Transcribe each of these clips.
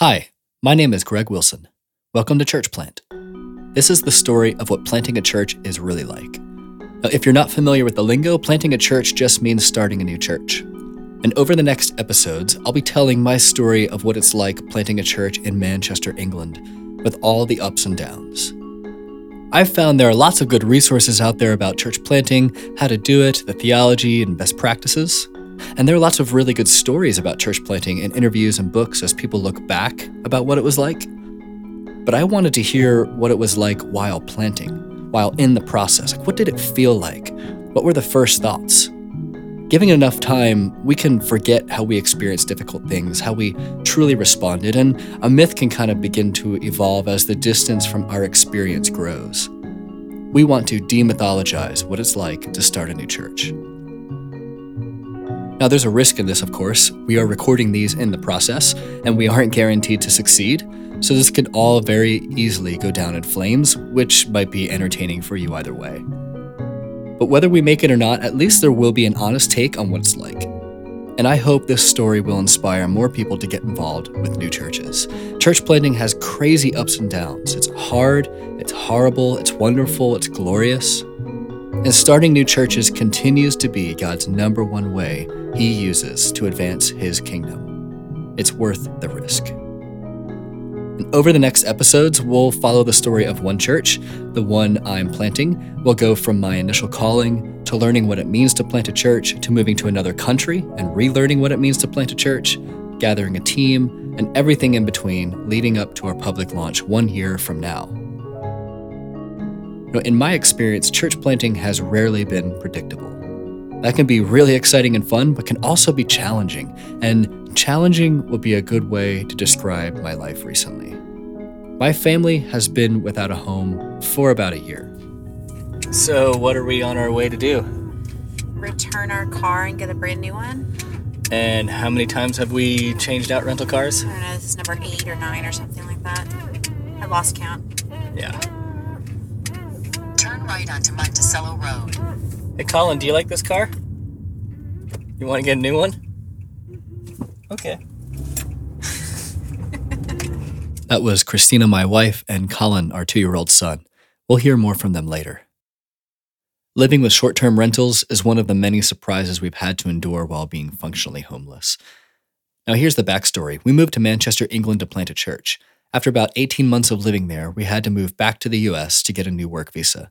Hi, my name is Greg Wilson. Welcome to Church Plant. This is the story of what planting a church is really like. Now, if you're not familiar with the lingo, planting a church just means starting a new church. And over the next episodes, I'll be telling my story of what it's like planting a church in Manchester, England, with all the ups and downs. I've found there are lots of good resources out there about church planting, how to do it, the theology, and best practices. And there are lots of really good stories about church planting in interviews and books as people look back about what it was like. But I wanted to hear what it was like while planting, while in the process. Like, what did it feel like? What were the first thoughts? Giving enough time, we can forget how we experienced difficult things, how we truly responded, and a myth can kind of begin to evolve as the distance from our experience grows. We want to demythologize what it's like to start a new church. Now, there's a risk in this, of course. We are recording these in the process, and we aren't guaranteed to succeed. So, this could all very easily go down in flames, which might be entertaining for you either way. But whether we make it or not, at least there will be an honest take on what it's like. And I hope this story will inspire more people to get involved with new churches. Church planting has crazy ups and downs. It's hard, it's horrible, it's wonderful, it's glorious. And starting new churches continues to be God's number one way He uses to advance His kingdom. It's worth the risk. And over the next episodes, we'll follow the story of one church, the one I'm planting. We'll go from my initial calling to learning what it means to plant a church, to moving to another country and relearning what it means to plant a church, gathering a team, and everything in between leading up to our public launch one year from now. Now, in my experience, church planting has rarely been predictable. That can be really exciting and fun, but can also be challenging. And challenging would be a good way to describe my life recently. My family has been without a home for about a year. So, what are we on our way to do? Return our car and get a brand new one. And how many times have we changed out rental cars? I don't know, this is number eight or nine or something like that. I lost count. Yeah. Turn right onto Monticello Road. Hey, Colin, do you like this car? You want to get a new one? Okay. that was Christina, my wife, and Colin, our two year old son. We'll hear more from them later. Living with short term rentals is one of the many surprises we've had to endure while being functionally homeless. Now, here's the backstory. We moved to Manchester, England to plant a church. After about 18 months of living there, we had to move back to the US to get a new work visa.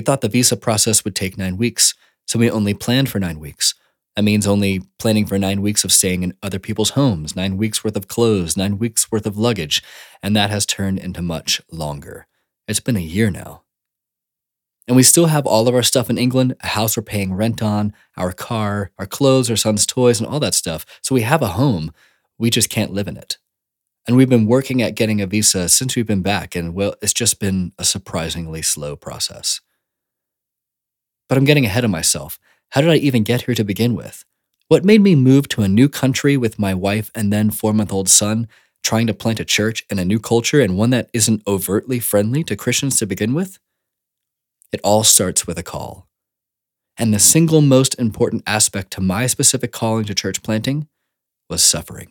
We thought the visa process would take nine weeks, so we only planned for nine weeks. That means only planning for nine weeks of staying in other people's homes, nine weeks worth of clothes, nine weeks worth of luggage, and that has turned into much longer. It's been a year now. And we still have all of our stuff in England, a house we're paying rent on, our car, our clothes, our son's toys, and all that stuff. So we have a home. We just can't live in it. And we've been working at getting a visa since we've been back, and well, it's just been a surprisingly slow process. But I'm getting ahead of myself. How did I even get here to begin with? What made me move to a new country with my wife and then four month old son, trying to plant a church in a new culture and one that isn't overtly friendly to Christians to begin with? It all starts with a call. And the single most important aspect to my specific calling to church planting was suffering.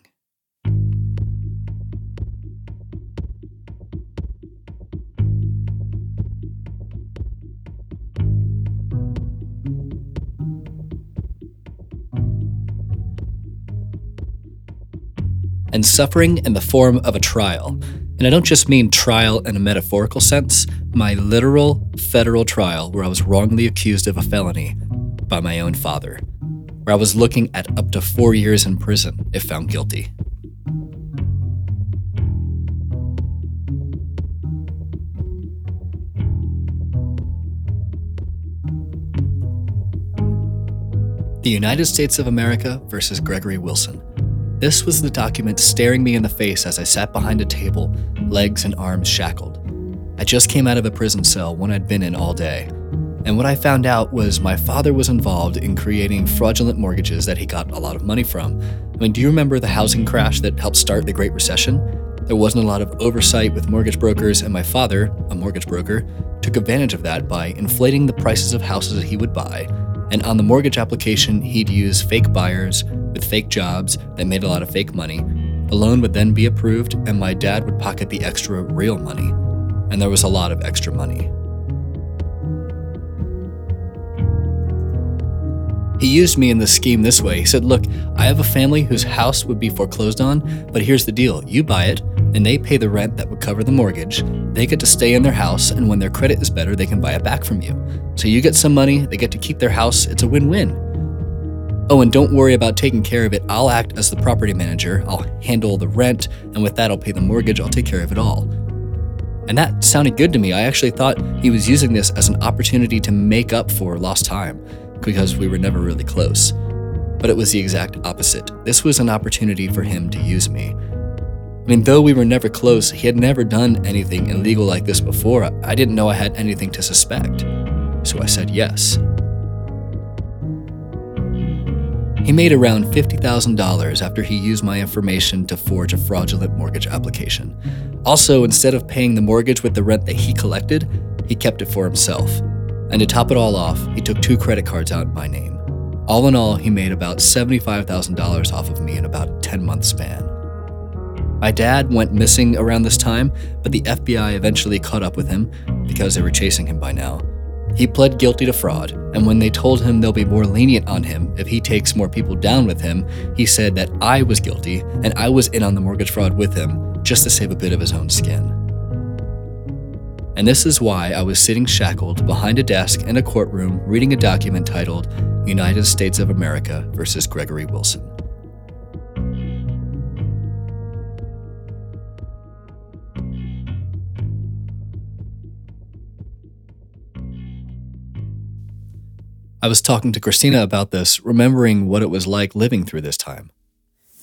And suffering in the form of a trial. And I don't just mean trial in a metaphorical sense, my literal federal trial where I was wrongly accused of a felony by my own father, where I was looking at up to four years in prison if found guilty. The United States of America versus Gregory Wilson. This was the document staring me in the face as I sat behind a table, legs and arms shackled. I just came out of a prison cell, one I'd been in all day. And what I found out was my father was involved in creating fraudulent mortgages that he got a lot of money from. I mean, do you remember the housing crash that helped start the Great Recession? There wasn't a lot of oversight with mortgage brokers, and my father, a mortgage broker, took advantage of that by inflating the prices of houses that he would buy. And on the mortgage application, he'd use fake buyers with fake jobs that made a lot of fake money. The loan would then be approved, and my dad would pocket the extra real money. And there was a lot of extra money. He used me in the scheme this way. He said, Look, I have a family whose house would be foreclosed on, but here's the deal you buy it, and they pay the rent that would cover the mortgage. They get to stay in their house, and when their credit is better, they can buy it back from you. So you get some money, they get to keep their house. It's a win win. Oh, and don't worry about taking care of it. I'll act as the property manager. I'll handle the rent, and with that, I'll pay the mortgage. I'll take care of it all. And that sounded good to me. I actually thought he was using this as an opportunity to make up for lost time because we were never really close. But it was the exact opposite. This was an opportunity for him to use me. I mean, though we were never close, he had never done anything illegal like this before. I didn't know I had anything to suspect. So I said yes. He made around $50,000 after he used my information to forge a fraudulent mortgage application. Also, instead of paying the mortgage with the rent that he collected, he kept it for himself. And to top it all off, he took two credit cards out in my name. All in all, he made about $75,000 off of me in about a 10 month span. My dad went missing around this time, but the FBI eventually caught up with him because they were chasing him by now. He pled guilty to fraud, and when they told him they'll be more lenient on him if he takes more people down with him, he said that I was guilty and I was in on the mortgage fraud with him just to save a bit of his own skin. And this is why I was sitting shackled behind a desk in a courtroom reading a document titled United States of America versus Gregory Wilson. I was talking to Christina about this, remembering what it was like living through this time.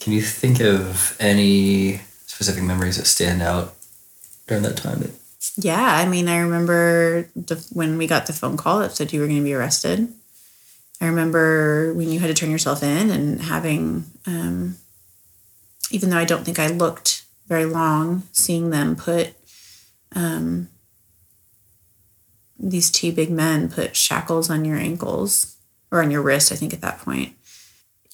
Can you think of any specific memories that stand out during that time Yeah, I mean, I remember the, when we got the phone call that said you were going to be arrested. I remember when you had to turn yourself in and having, um, even though I don't think I looked very long, seeing them put um, these two big men put shackles on your ankles or on your wrist. I think at that point,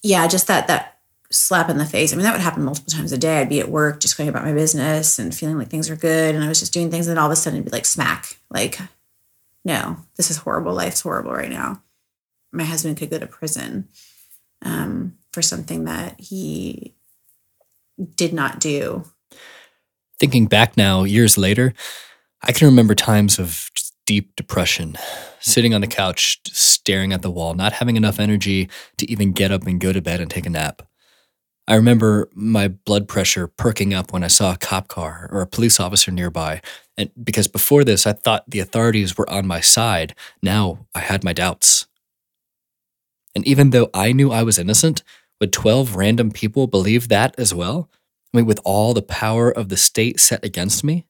yeah, just that that slap in the face. I mean, that would happen multiple times a day. I'd be at work, just going about my business and feeling like things were good, and I was just doing things, and then all of a sudden it'd be like smack, like, no, this is horrible. Life's horrible right now. My husband could go to prison um, for something that he did not do. Thinking back now, years later, I can remember times of deep depression, sitting on the couch, staring at the wall, not having enough energy to even get up and go to bed and take a nap. I remember my blood pressure perking up when I saw a cop car or a police officer nearby. And because before this, I thought the authorities were on my side, now I had my doubts. And even though I knew I was innocent, would 12 random people believe that as well? I mean, with all the power of the state set against me?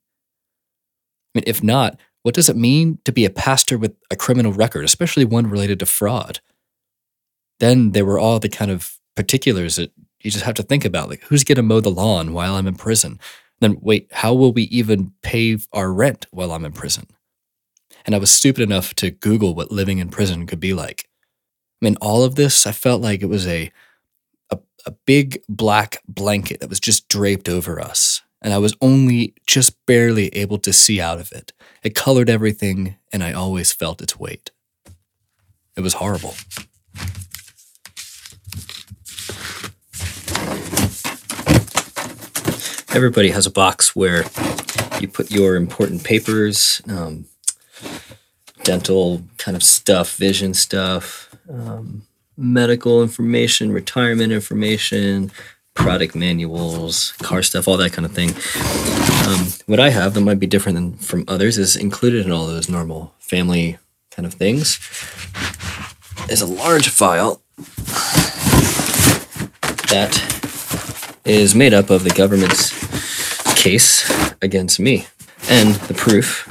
I mean, if not, what does it mean to be a pastor with a criminal record, especially one related to fraud? Then there were all the kind of particulars that you just have to think about, like who's going to mow the lawn while I'm in prison? Then wait, how will we even pay our rent while I'm in prison? And I was stupid enough to Google what living in prison could be like. I mean, all of this, I felt like it was a a, a big black blanket that was just draped over us. And I was only just barely able to see out of it. It colored everything, and I always felt its weight. It was horrible. Everybody has a box where you put your important papers, um, dental kind of stuff, vision stuff, um, medical information, retirement information, product manuals, car stuff, all that kind of thing. Um, what I have that might be different than from others is included in all those normal family kind of things is a large file that is made up of the government's case against me and the proof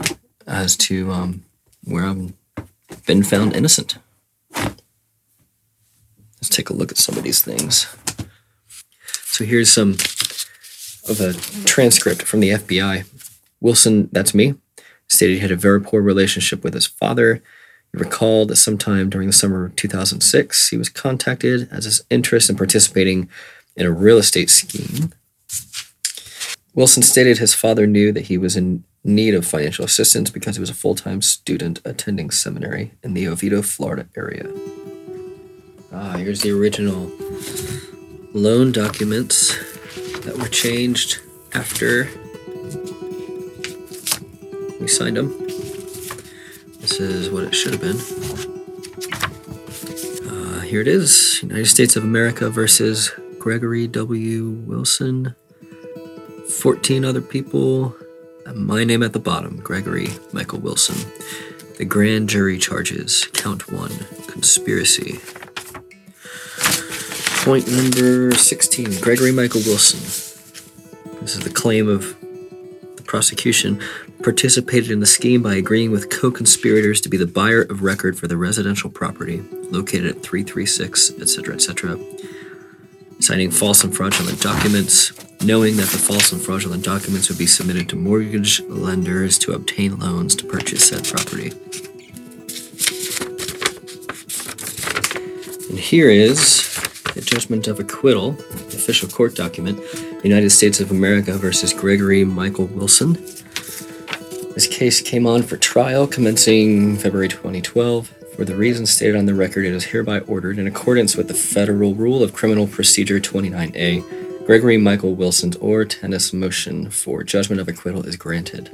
as to um, where I've been found innocent. Let's take a look at some of these things. So here's some of a transcript from the FBI. Wilson, that's me, stated he had a very poor relationship with his father. He recalled that sometime during the summer of 2006, he was contacted as his interest in participating in a real estate scheme Wilson stated his father knew that he was in need of financial assistance because he was a full time student attending seminary in the Oviedo, Florida area. Ah, here's the original loan documents that were changed after we signed them. This is what it should have been. Uh, here it is United States of America versus Gregory W. Wilson. 14 other people. My name at the bottom Gregory Michael Wilson. The grand jury charges count one conspiracy. Point number 16 Gregory Michael Wilson. This is the claim of the prosecution participated in the scheme by agreeing with co-conspirators to be the buyer of record for the residential property located at 336 etc etc signing false and fraudulent documents knowing that the false and fraudulent documents would be submitted to mortgage lenders to obtain loans to purchase said property and here is judgment of acquittal official court document united states of america versus gregory michael wilson this case came on for trial commencing February 2012. For the reasons stated on the record, it is hereby ordered in accordance with the Federal Rule of Criminal Procedure 29A. Gregory Michael Wilson's ore tenus motion for judgment of acquittal is granted.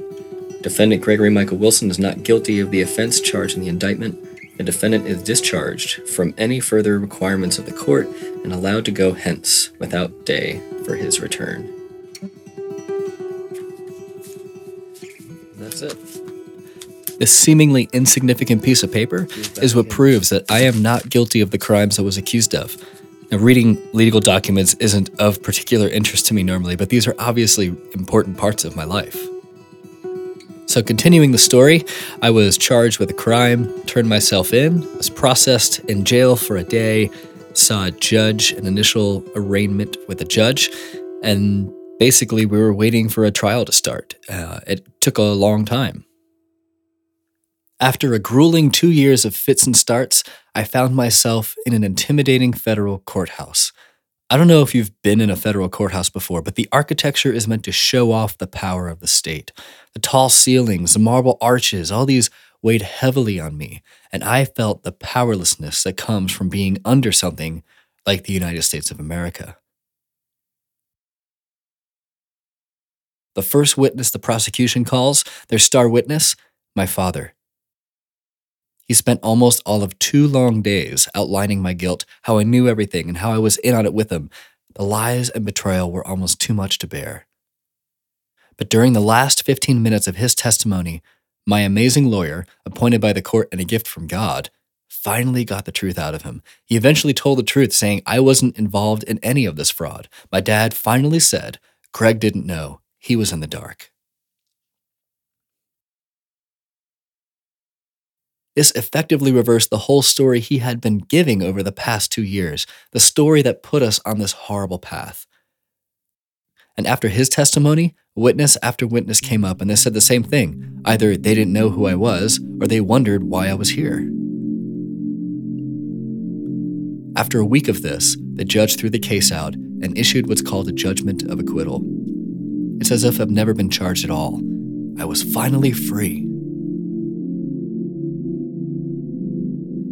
Defendant Gregory Michael Wilson is not guilty of the offense charged in the indictment. The defendant is discharged from any further requirements of the court and allowed to go hence without day for his return. That's it. This seemingly insignificant piece of paper is what proves that I am not guilty of the crimes I was accused of. Now, reading legal documents isn't of particular interest to me normally, but these are obviously important parts of my life. So, continuing the story, I was charged with a crime, turned myself in, was processed in jail for a day, saw a judge, an initial arraignment with a judge, and basically we were waiting for a trial to start. Uh, it took a long time. After a grueling two years of fits and starts, I found myself in an intimidating federal courthouse. I don't know if you've been in a federal courthouse before, but the architecture is meant to show off the power of the state. The tall ceilings, the marble arches, all these weighed heavily on me, and I felt the powerlessness that comes from being under something like the United States of America. The first witness the prosecution calls, their star witness, my father. He spent almost all of two long days outlining my guilt, how I knew everything, and how I was in on it with him. The lies and betrayal were almost too much to bear. But during the last 15 minutes of his testimony, my amazing lawyer, appointed by the court and a gift from God, finally got the truth out of him. He eventually told the truth, saying I wasn't involved in any of this fraud. My dad finally said Greg didn't know. He was in the dark. This effectively reversed the whole story he had been giving over the past two years, the story that put us on this horrible path. And after his testimony, witness after witness came up and they said the same thing. Either they didn't know who I was, or they wondered why I was here. After a week of this, the judge threw the case out and issued what's called a judgment of acquittal. It's as if I've never been charged at all. I was finally free.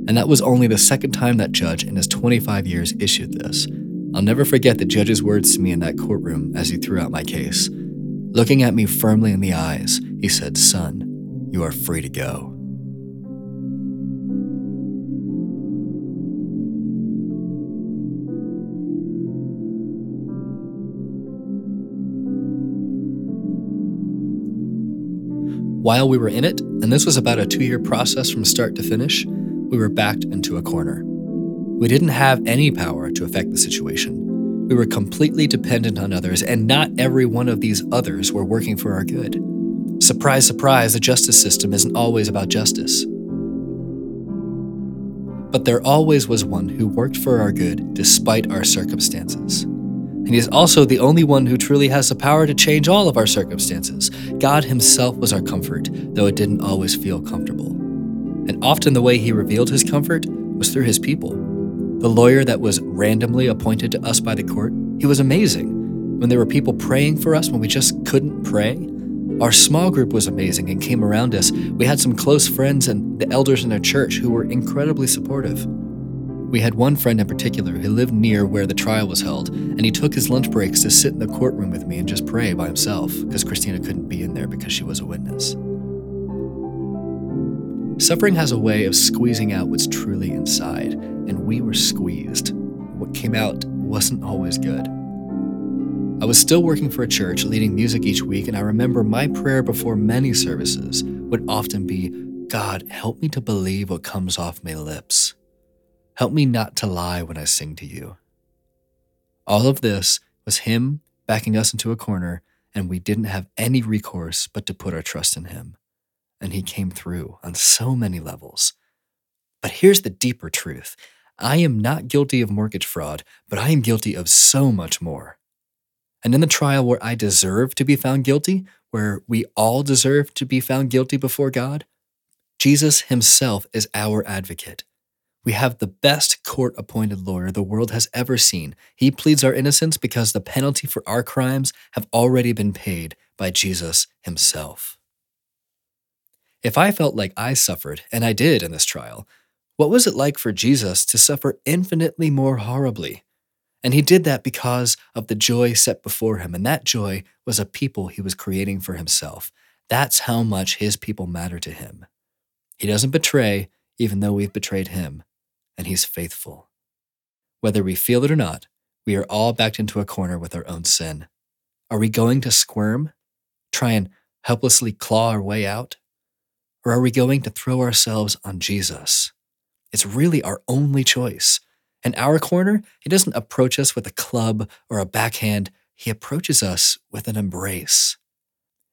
And that was only the second time that judge in his 25 years issued this. I'll never forget the judge's words to me in that courtroom as he threw out my case. Looking at me firmly in the eyes, he said, Son, you are free to go. While we were in it, and this was about a two year process from start to finish, we were backed into a corner. We didn't have any power to affect the situation. We were completely dependent on others, and not every one of these others were working for our good. Surprise, surprise, the justice system isn't always about justice. But there always was one who worked for our good despite our circumstances. And he is also the only one who truly has the power to change all of our circumstances. God Himself was our comfort, though it didn't always feel comfortable. And often the way He revealed His comfort was through His people. The lawyer that was randomly appointed to us by the court, he was amazing. when there were people praying for us when we just couldn't pray. Our small group was amazing and came around us. We had some close friends and the elders in our church who were incredibly supportive. We had one friend in particular who lived near where the trial was held, and he took his lunch breaks to sit in the courtroom with me and just pray by himself because Christina couldn't be in there because she was a witness. Suffering has a way of squeezing out what's truly inside, and we were squeezed. What came out wasn't always good. I was still working for a church, leading music each week, and I remember my prayer before many services would often be God, help me to believe what comes off my lips. Help me not to lie when I sing to you. All of this was Him backing us into a corner, and we didn't have any recourse but to put our trust in Him. And He came through on so many levels. But here's the deeper truth I am not guilty of mortgage fraud, but I am guilty of so much more. And in the trial where I deserve to be found guilty, where we all deserve to be found guilty before God, Jesus himself is our advocate. We have the best court appointed lawyer the world has ever seen. He pleads our innocence because the penalty for our crimes have already been paid by Jesus himself. If I felt like I suffered, and I did in this trial, what was it like for Jesus to suffer infinitely more horribly? And he did that because of the joy set before him. And that joy was a people he was creating for himself. That's how much his people matter to him. He doesn't betray, even though we've betrayed him, and he's faithful. Whether we feel it or not, we are all backed into a corner with our own sin. Are we going to squirm, try and helplessly claw our way out? Or are we going to throw ourselves on Jesus? It's really our only choice. In our corner, he doesn't approach us with a club or a backhand, he approaches us with an embrace.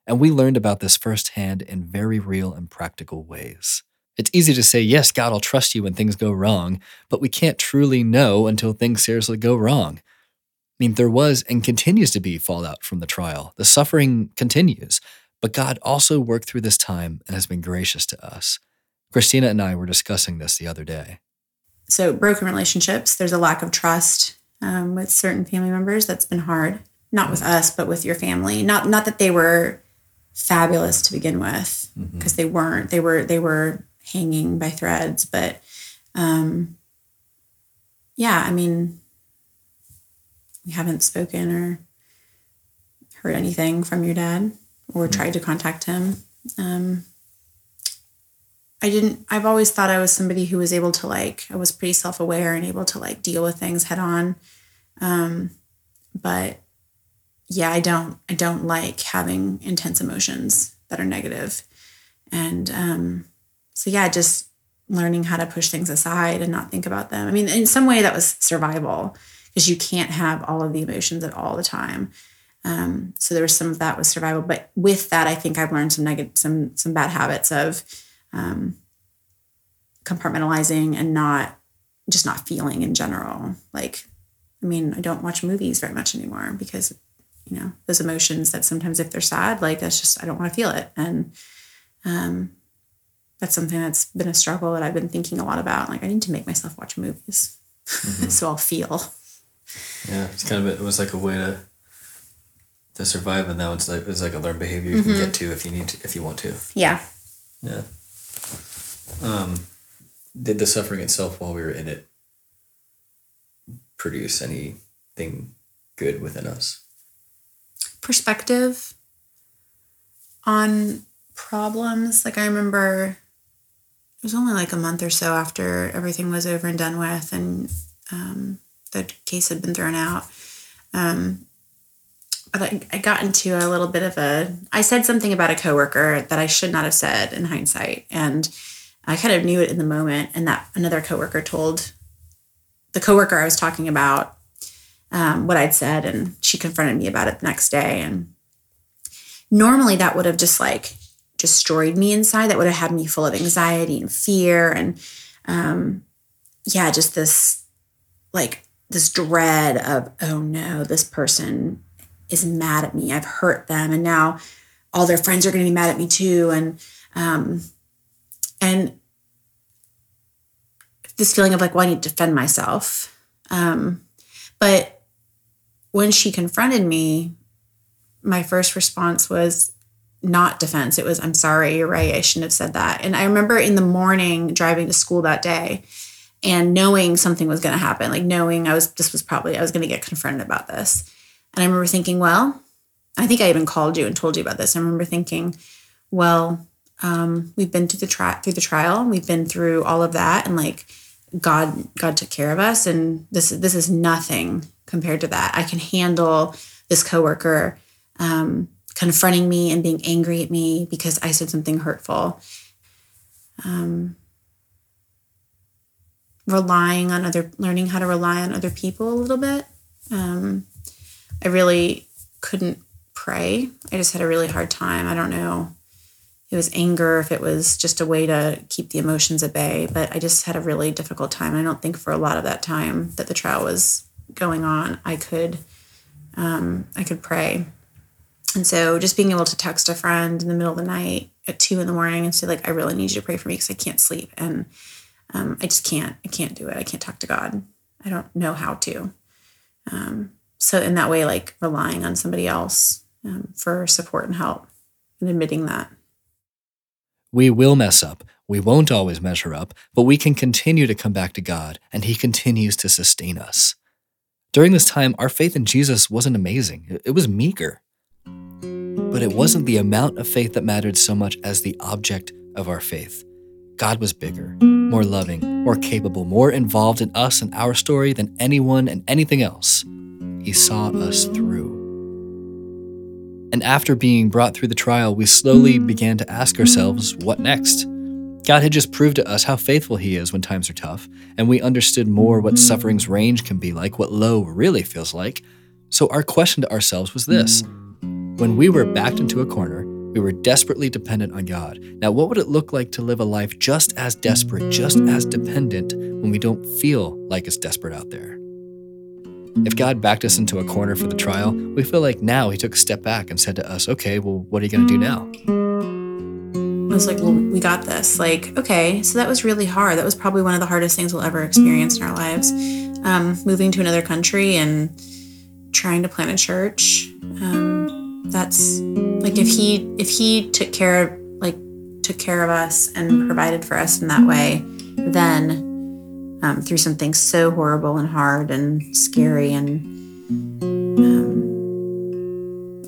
And we learned about this firsthand in very real and practical ways. It's easy to say, yes, God I'll trust you when things go wrong, but we can't truly know until things seriously go wrong. I mean, there was and continues to be fallout from the trial. The suffering continues, but God also worked through this time and has been gracious to us. Christina and I were discussing this the other day. So broken relationships there's a lack of trust um, with certain family members that's been hard. Not with us but with your family. Not not that they were fabulous to begin with because mm-hmm. they weren't. They were they were hanging by threads but um yeah i mean we haven't spoken or heard anything from your dad or tried to contact him um I didn't, I've always thought I was somebody who was able to like, I was pretty self aware and able to like deal with things head on. Um, but yeah, I don't, I don't like having intense emotions that are negative. And um, so yeah, just learning how to push things aside and not think about them. I mean, in some way that was survival because you can't have all of the emotions at all the time. Um, so there was some of that with survival, but with that, I think I've learned some negative, some some bad habits of um, compartmentalizing and not just not feeling in general. Like, I mean, I don't watch movies very much anymore because, you know, those emotions that sometimes if they're sad, like that's just, I don't want to feel it. And um, that's something that's been a struggle that I've been thinking a lot about. Like, I need to make myself watch movies mm-hmm. so I'll feel. Yeah, it's kind of, it was like a way to, to survive. And now it's like, it's like a learned behavior you mm-hmm. can get to if you need to, if you want to. Yeah. Yeah. Um, did the suffering itself while we were in it produce anything good within us? Perspective on problems. Like I remember it was only like a month or so after everything was over and done with and um, the case had been thrown out. Um, I, got into a little bit of a, I said something about a coworker that I should not have said in hindsight. And I kind of knew it in the moment. And that another coworker told the coworker I was talking about um, what I'd said, and she confronted me about it the next day. And normally that would have just like destroyed me inside. That would have had me full of anxiety and fear, and um, yeah, just this like this dread of oh no, this person is mad at me. I've hurt them, and now all their friends are going to be mad at me too. And um, and this feeling of like, well, I need to defend myself. Um, but when she confronted me, my first response was not defense. It was, I'm sorry, you're right. I shouldn't have said that. And I remember in the morning driving to school that day and knowing something was going to happen, like knowing I was, this was probably, I was going to get confronted about this. And I remember thinking, well, I think I even called you and told you about this. I remember thinking, well, um, we've been through the trial, through the trial, we've been through all of that, and like God, God took care of us, and this this is nothing compared to that. I can handle this coworker um, confronting me and being angry at me because I said something hurtful. Um, relying on other, learning how to rely on other people a little bit. Um, I really couldn't pray. I just had a really hard time. I don't know it was anger, if it was just a way to keep the emotions at bay, but I just had a really difficult time. I don't think for a lot of that time that the trial was going on, I could um, I could pray. And so just being able to text a friend in the middle of the night at two in the morning and say, like, I really need you to pray for me because I can't sleep. And um, I just can't, I can't do it. I can't talk to God. I don't know how to. Um, so in that way, like relying on somebody else um, for support and help and admitting that. We will mess up. We won't always measure up, but we can continue to come back to God, and He continues to sustain us. During this time, our faith in Jesus wasn't amazing, it was meager. But it wasn't the amount of faith that mattered so much as the object of our faith. God was bigger, more loving, more capable, more involved in us and our story than anyone and anything else. He saw us through. And after being brought through the trial, we slowly began to ask ourselves, what next? God had just proved to us how faithful He is when times are tough, and we understood more what suffering's range can be like, what low really feels like. So our question to ourselves was this When we were backed into a corner, we were desperately dependent on God. Now, what would it look like to live a life just as desperate, just as dependent when we don't feel like it's desperate out there? If God backed us into a corner for the trial, we feel like now He took a step back and said to us, okay, well, what are you going to do now? I was like, well, we got this. Like, okay, so that was really hard. That was probably one of the hardest things we'll ever experience in our lives. Um, moving to another country and trying to plant a church. Um, that's like if he if he took care of like took care of us and provided for us in that way, then um, through something so horrible and hard and scary and um,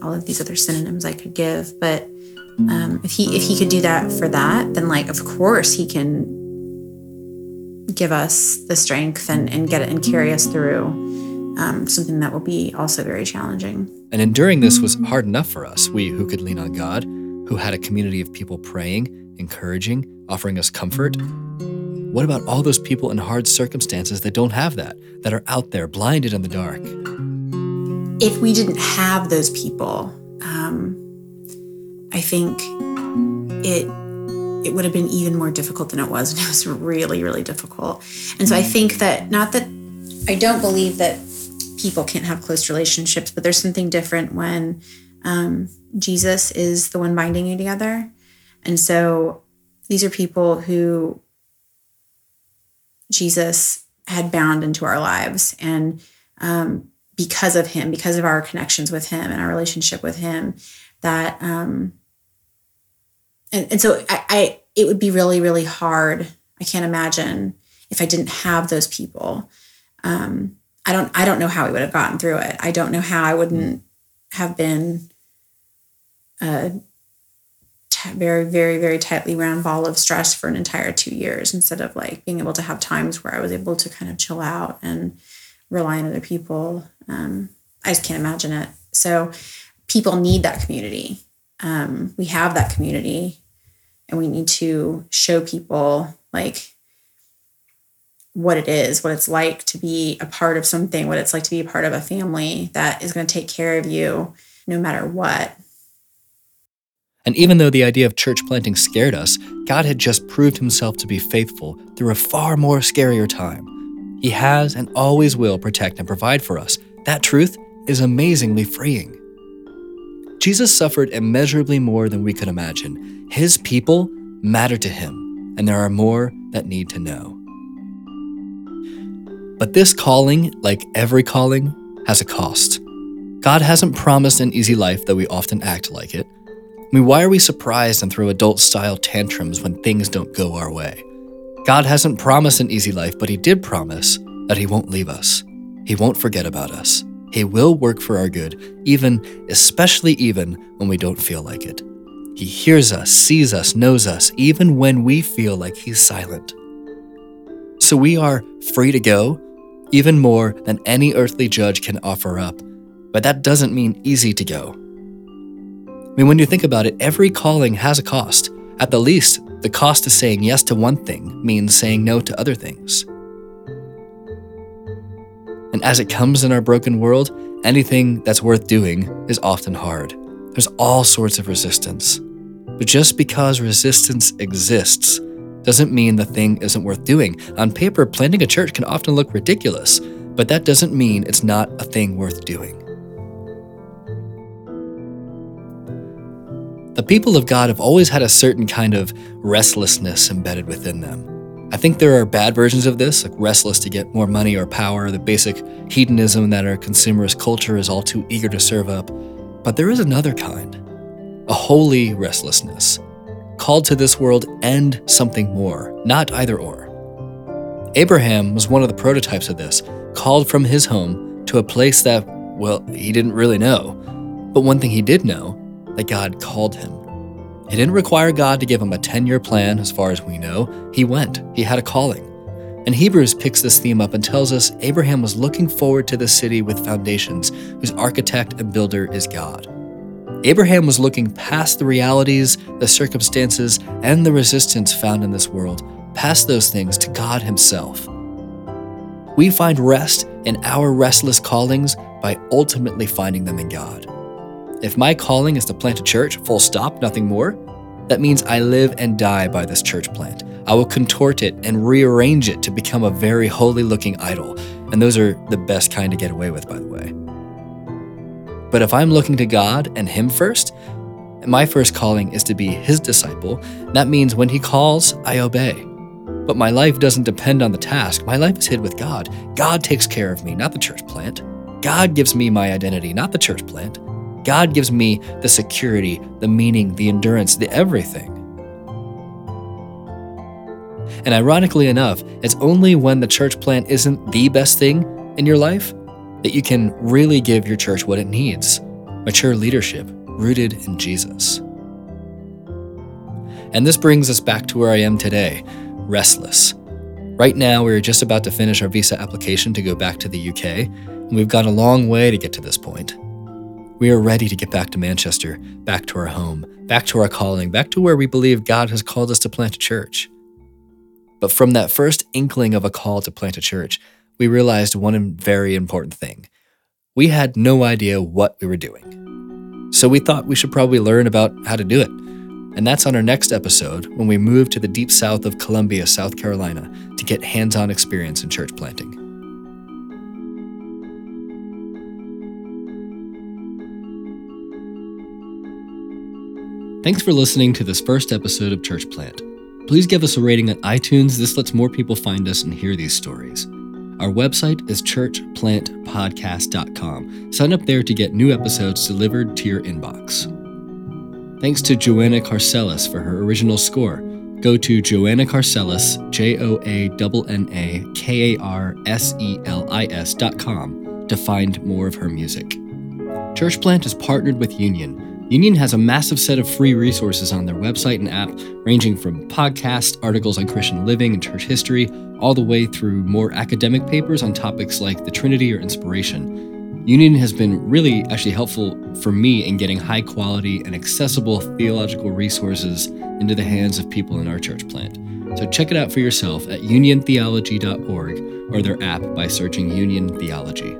all of these other synonyms I could give, but um, if he if he could do that for that, then like of course he can give us the strength and, and get it and carry us through um, something that will be also very challenging. And enduring this was hard enough for us, we who could lean on God, who had a community of people praying, encouraging, offering us comfort. What about all those people in hard circumstances that don't have that, that are out there blinded in the dark? If we didn't have those people, um, I think it it would have been even more difficult than it was, and it was really, really difficult. And so I think that not that I don't believe that people can't have close relationships, but there's something different when um, Jesus is the one binding you together, and so these are people who Jesus had bound into our lives, and um, because of Him, because of our connections with Him and our relationship with Him, that um, and, and so I, I it would be really really hard. I can't imagine if i didn't have those people. Um, i don't i don't know how we would have gotten through it. I don't know how i wouldn't have been a very very very tightly wound ball of stress for an entire two years instead of like being able to have times where i was able to kind of chill out and rely on other people. Um, i just can't imagine it. So people need that community. Um, we have that community and we need to show people like what it is, what it's like to be a part of something, what it's like to be a part of a family that is going to take care of you no matter what. And even though the idea of church planting scared us, God had just proved himself to be faithful through a far more scarier time. He has and always will protect and provide for us. That truth is amazingly freeing. Jesus suffered immeasurably more than we could imagine. His people matter to him, and there are more that need to know. But this calling, like every calling, has a cost. God hasn't promised an easy life, though we often act like it. Mean, why are we surprised and throw adult style tantrums when things don't go our way? God hasn't promised an easy life, but He did promise that He won't leave us. He won't forget about us. He will work for our good, even, especially even when we don't feel like it. He hears us, sees us, knows us, even when we feel like He's silent. So we are free to go, even more than any earthly judge can offer up. But that doesn't mean easy to go. I mean, when you think about it, every calling has a cost. At the least, the cost of saying yes to one thing means saying no to other things. And as it comes in our broken world, anything that's worth doing is often hard. There's all sorts of resistance. But just because resistance exists doesn't mean the thing isn't worth doing. On paper, planting a church can often look ridiculous, but that doesn't mean it's not a thing worth doing. The people of God have always had a certain kind of restlessness embedded within them. I think there are bad versions of this, like restless to get more money or power, the basic hedonism that our consumerist culture is all too eager to serve up. But there is another kind, a holy restlessness, called to this world and something more, not either or. Abraham was one of the prototypes of this, called from his home to a place that, well, he didn't really know. But one thing he did know that God called him. It didn't require God to give him a 10 year plan, as far as we know. He went, he had a calling. And Hebrews picks this theme up and tells us Abraham was looking forward to the city with foundations, whose architect and builder is God. Abraham was looking past the realities, the circumstances, and the resistance found in this world, past those things to God Himself. We find rest in our restless callings by ultimately finding them in God. If my calling is to plant a church, full stop, nothing more, that means I live and die by this church plant. I will contort it and rearrange it to become a very holy looking idol. And those are the best kind to get away with, by the way. But if I'm looking to God and Him first, my first calling is to be His disciple. That means when He calls, I obey. But my life doesn't depend on the task. My life is hid with God. God takes care of me, not the church plant. God gives me my identity, not the church plant. God gives me the security, the meaning, the endurance, the everything. And ironically enough, it's only when the church plant isn't the best thing in your life that you can really give your church what it needs mature leadership rooted in Jesus. And this brings us back to where I am today restless. Right now, we're just about to finish our visa application to go back to the UK, and we've gone a long way to get to this point. We are ready to get back to Manchester, back to our home, back to our calling, back to where we believe God has called us to plant a church. But from that first inkling of a call to plant a church, we realized one very important thing. We had no idea what we were doing. So we thought we should probably learn about how to do it. And that's on our next episode when we move to the deep south of Columbia, South Carolina, to get hands on experience in church planting. Thanks for listening to this first episode of Church Plant. Please give us a rating on iTunes. This lets more people find us and hear these stories. Our website is churchplantpodcast.com. Sign up there to get new episodes delivered to your inbox. Thanks to Joanna Karselis for her original score. Go to Joanna Karselis, J O A N N A K A R S E L I S dot com to find more of her music. Church Plant is partnered with Union Union has a massive set of free resources on their website and app, ranging from podcasts, articles on Christian living and church history, all the way through more academic papers on topics like the Trinity or inspiration. Union has been really actually helpful for me in getting high quality and accessible theological resources into the hands of people in our church plant. So check it out for yourself at uniontheology.org or their app by searching Union Theology.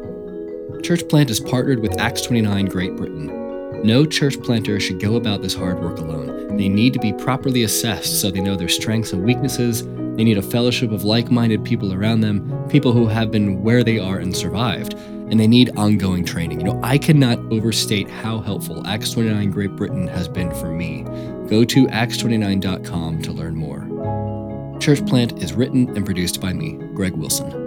Church Plant is partnered with Acts 29 Great Britain no church planter should go about this hard work alone. They need to be properly assessed so they know their strengths and weaknesses. They need a fellowship of like minded people around them, people who have been where they are and survived. And they need ongoing training. You know, I cannot overstate how helpful Acts 29 Great Britain has been for me. Go to acts29.com to learn more. Church Plant is written and produced by me, Greg Wilson.